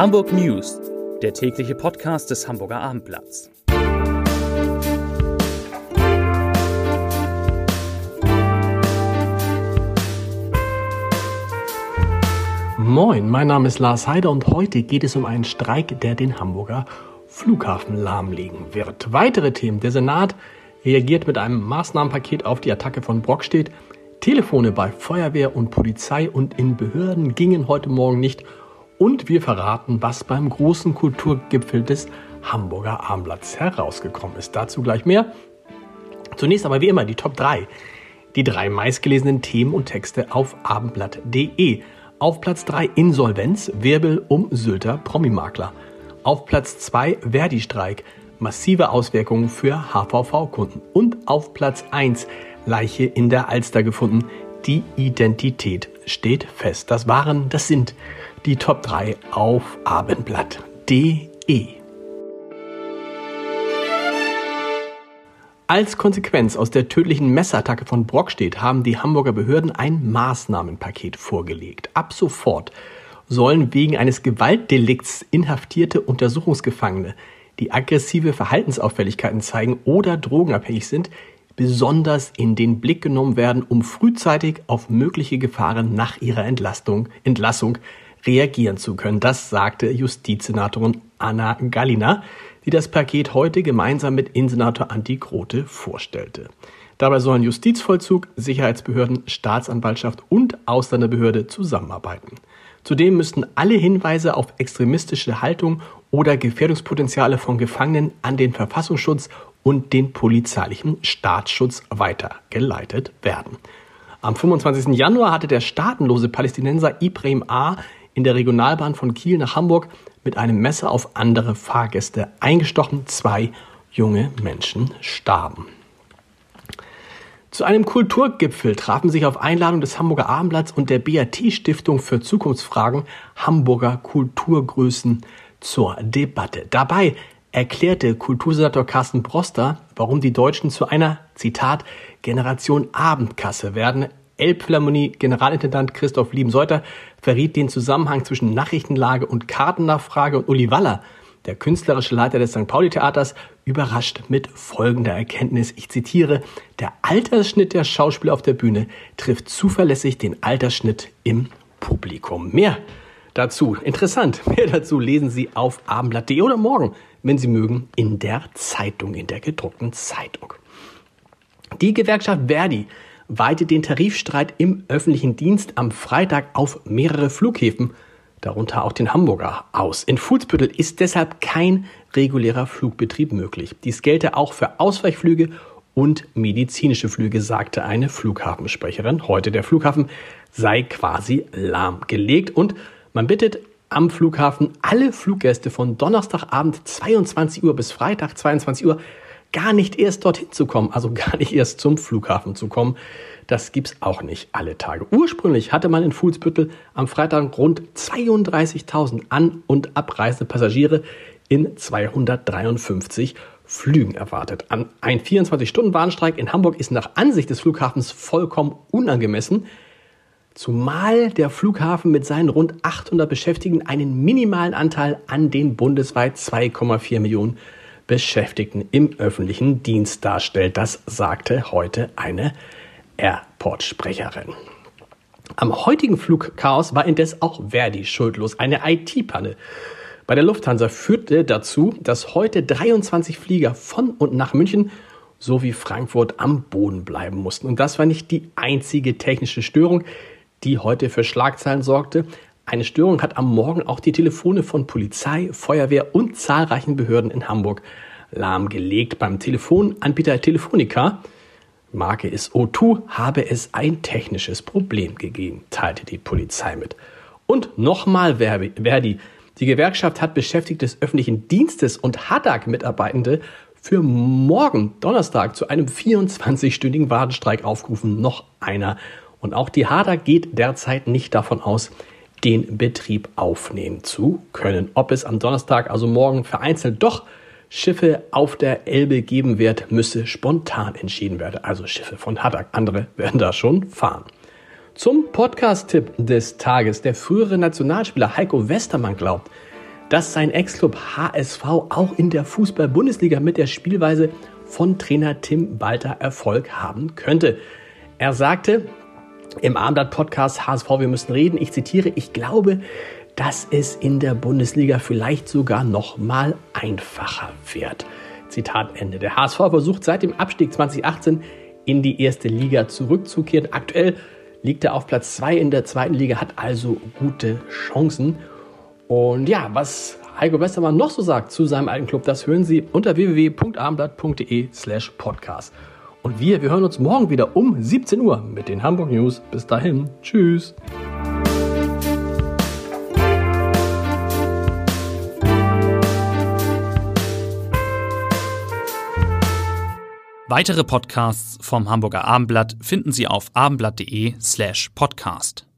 Hamburg News, der tägliche Podcast des Hamburger Abendblatts. Moin, mein Name ist Lars Heider und heute geht es um einen Streik, der den Hamburger Flughafen lahmlegen wird. Weitere Themen. Der Senat reagiert mit einem Maßnahmenpaket auf die Attacke von Brockstedt. Telefone bei Feuerwehr und Polizei und in Behörden gingen heute Morgen nicht und wir verraten, was beim großen Kulturgipfel des Hamburger Abendblatts herausgekommen ist. Dazu gleich mehr. Zunächst aber wie immer die Top 3. Die drei meistgelesenen Themen und Texte auf abendblatt.de. Auf Platz 3 Insolvenz, Wirbel um Sylter Promimakler. Auf Platz 2 Verdi-Streik, massive Auswirkungen für HVV-Kunden. Und auf Platz 1 Leiche in der Alster gefunden. Die Identität steht fest. Das waren, das sind die Top 3 auf abendblatt.de. Als Konsequenz aus der tödlichen Messerattacke von Brockstedt haben die Hamburger Behörden ein Maßnahmenpaket vorgelegt. Ab sofort sollen wegen eines Gewaltdelikts inhaftierte Untersuchungsgefangene, die aggressive Verhaltensauffälligkeiten zeigen oder drogenabhängig sind, besonders in den Blick genommen werden, um frühzeitig auf mögliche Gefahren nach ihrer Entlastung, Entlassung reagieren zu können. Das sagte Justizsenatorin Anna Gallina, die das Paket heute gemeinsam mit Innensenator Antti Grote vorstellte. Dabei sollen Justizvollzug, Sicherheitsbehörden, Staatsanwaltschaft und Ausländerbehörde zusammenarbeiten. Zudem müssten alle Hinweise auf extremistische Haltung oder Gefährdungspotenziale von Gefangenen an den Verfassungsschutz und den polizeilichen Staatsschutz weitergeleitet werden. Am 25. Januar hatte der staatenlose Palästinenser Ibrahim A in der Regionalbahn von Kiel nach Hamburg mit einem Messer auf andere Fahrgäste eingestochen. Zwei junge Menschen starben. Zu einem Kulturgipfel trafen sich auf Einladung des Hamburger Abendblatts und der BAT Stiftung für Zukunftsfragen Hamburger Kulturgrößen zur Debatte. Dabei erklärte Kultursenator Carsten Broster, warum die Deutschen zu einer, Zitat, Generation Abendkasse werden. Elbphilharmonie Generalintendant Christoph Lieben-Seuter verriet den Zusammenhang zwischen Nachrichtenlage und Kartennachfrage und Uli Waller, der künstlerische Leiter des St. Pauli Theaters, überrascht mit folgender Erkenntnis. Ich zitiere, der Altersschnitt der Schauspieler auf der Bühne trifft zuverlässig den Altersschnitt im Publikum. Mehr dazu, interessant, mehr dazu lesen Sie auf abendblatt.de oder morgen, wenn Sie mögen, in der Zeitung, in der gedruckten Zeitung. Die Gewerkschaft Verdi weitet den Tarifstreit im öffentlichen Dienst am Freitag auf mehrere Flughäfen, darunter auch den Hamburger, aus. In Fuhlsbüttel ist deshalb kein regulärer Flugbetrieb möglich. Dies gelte auch für Ausweichflüge und medizinische Flüge, sagte eine Flughafensprecherin. Heute der Flughafen sei quasi lahmgelegt und man bittet am Flughafen alle Fluggäste von Donnerstagabend 22 Uhr bis Freitag 22 Uhr gar nicht erst dorthin zu kommen, also gar nicht erst zum Flughafen zu kommen. Das gibt's auch nicht alle Tage. Ursprünglich hatte man in Fuhlsbüttel am Freitag rund 32.000 an- und abreisende Passagiere in 253 Flügen erwartet. Ein 24-Stunden-Warnstreik in Hamburg ist nach Ansicht des Flughafens vollkommen unangemessen, zumal der Flughafen mit seinen rund 800 Beschäftigten einen minimalen Anteil an den bundesweit 2,4 Millionen Beschäftigten im öffentlichen Dienst darstellt. Das sagte heute eine Airport-Sprecherin. Am heutigen Flugchaos war indes auch Verdi schuldlos. Eine IT-Panne bei der Lufthansa führte dazu, dass heute 23 Flieger von und nach München sowie Frankfurt am Boden bleiben mussten. Und das war nicht die einzige technische Störung, die heute für Schlagzeilen sorgte. Eine Störung hat am Morgen auch die Telefone von Polizei, Feuerwehr und zahlreichen Behörden in Hamburg lahmgelegt. Beim Telefonanbieter Telefonica, Marke ist O2, habe es ein technisches Problem gegeben, teilte die Polizei mit. Und nochmal Verdi. Die Gewerkschaft hat Beschäftigte des öffentlichen Dienstes und Hadak-Mitarbeitende für morgen, Donnerstag, zu einem 24-stündigen Warnstreik aufgerufen. Noch einer. Und auch die Hadak geht derzeit nicht davon aus, den Betrieb aufnehmen zu können. Ob es am Donnerstag, also morgen, vereinzelt doch Schiffe auf der Elbe geben wird, müsse spontan entschieden werden. Also Schiffe von Hadak. Andere werden da schon fahren. Zum Podcast-Tipp des Tages. Der frühere Nationalspieler Heiko Westermann glaubt, dass sein Ex-Club HSV auch in der Fußball-Bundesliga mit der Spielweise von Trainer Tim Balter Erfolg haben könnte. Er sagte im Abendblatt-Podcast HSV, wir müssen reden, ich zitiere, ich glaube, dass es in der Bundesliga vielleicht sogar noch mal einfacher wird. Zitat Ende. Der HSV versucht seit dem Abstieg 2018 in die erste Liga zurückzukehren. Aktuell liegt er auf Platz 2 in der zweiten Liga, hat also gute Chancen. Und ja, was Heiko Westermann noch so sagt zu seinem alten Club, das hören Sie unter www.abendblatt.de slash podcast. Und wir, wir hören uns morgen wieder um 17 Uhr mit den Hamburg News. Bis dahin, tschüss. Weitere Podcasts vom Hamburger Abendblatt finden Sie auf abendblatt.de slash podcast.